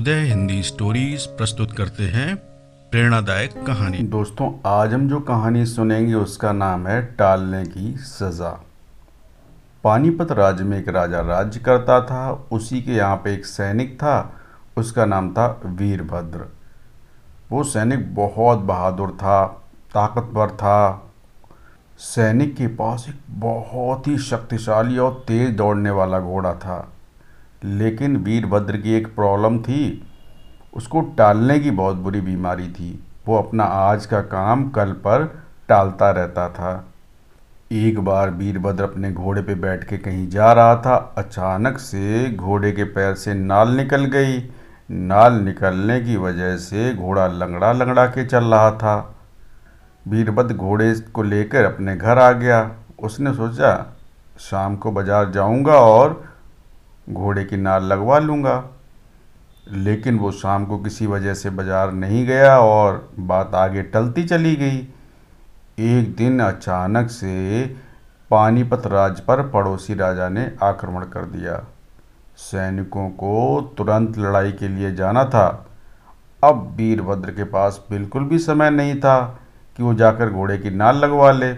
उदय Hindi stories प्रस्तुत करते हैं प्रेरणादायक कहानी। दोस्तों, आज हम जो कहानी सुनेंगे, उसका नाम है टालने की सज़ा। पानीपत राज्य में एक राजा राज्य करता था, उसी के यहाँ पे एक सैनिक था, उसका नाम था वीरभद्र। वो सैनिक बहुत बहादुर था, ताकतवर था। सैनिक के पास एक बहुत ही शक्तिशाली और तेज दौड़ने वाला घोड़ा था। लेकिन वीरभद्र की एक प्रॉब्लम थी। उसको टालने की बहुत बुरी बीमारी थी। वो अपना आज का काम कल पर टालता रहता था। एक बार वीरभद्र अपने घोड़े पे बैठ के कहीं जा रहा था, अचानक से घोड़े के पैर से नाल निकल गई। नाल निकलने की वजह से घोड़ा लंगड़ा लंगड़ा के चल रहा था। वीरभद्र घोड़े को लेकर अपने घर आ गया। उसने सोचा, शाम को बाज़ार जाऊँगा और घोड़े की नाल लगवा लूँगा। लेकिन वो शाम को किसी वजह से बाज़ार नहीं गया और बात आगे टलती चली गई। एक दिन अचानक से पानीपत राज पर पड़ोसी राजा ने आक्रमण कर दिया। सैनिकों को तुरंत लड़ाई के लिए जाना था। अब वीरभद्र के पास बिल्कुल भी समय नहीं था कि वो जाकर घोड़े की नाल लगवा ले।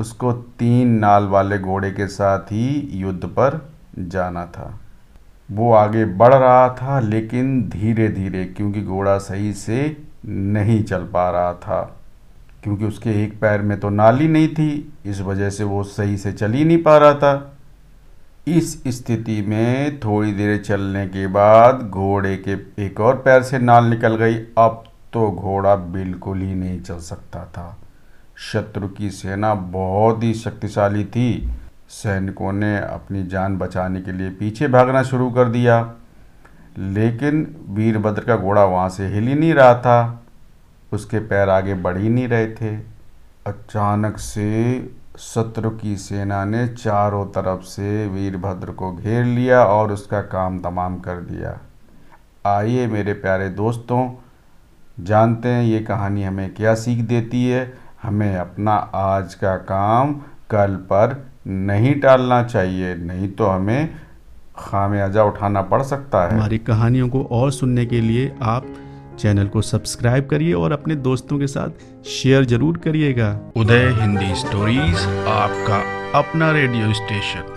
उसको तीन नाल वाले घोड़े के साथ ही युद्ध पर जाना था। वो आगे बढ़ रहा था, लेकिन धीरे धीरे क्योंकि घोड़ा सही से नहीं चल पा रहा था, क्योंकि उसके एक पैर में तो नाली नहीं थी, इस वजह से वो सही से चल ही नहीं पा रहा था। इस स्थिति में थोड़ी देर चलने के बाद घोड़े के एक और पैर से नाल निकल गई। अब तो घोड़ा बिल्कुल ही नहीं चल सकता था। शत्रु की सेना बहुत ही शक्तिशाली थी सैनिकों ने अपनी जान बचाने के लिए पीछे भागना शुरू कर दिया। लेकिन वीरभद्र का घोड़ा वहाँ से हिल ही नहीं रहा था। उसके पैर आगे बढ़ ही नहीं रहे थे। अचानक से शत्रु की सेना ने चारों तरफ़ से वीरभद्र को घेर लिया और उसका काम तमाम कर दिया। आइए मेरे प्यारे दोस्तों, जानते हैं ये कहानी हमें क्या सीख देती है। हमें अपना आज का काम कल पर नहीं टालना चाहिए नहीं तो हमें खामियाजा उठाना पड़ सकता है। हमारी कहानियों को और सुनने के लिए आप चैनल को सब्सक्राइब करिए और अपने दोस्तों के साथ शेयर ज़रूर करिएगा। उदय हिंदी स्टोरीज आपका अपना रेडियो स्टेशन।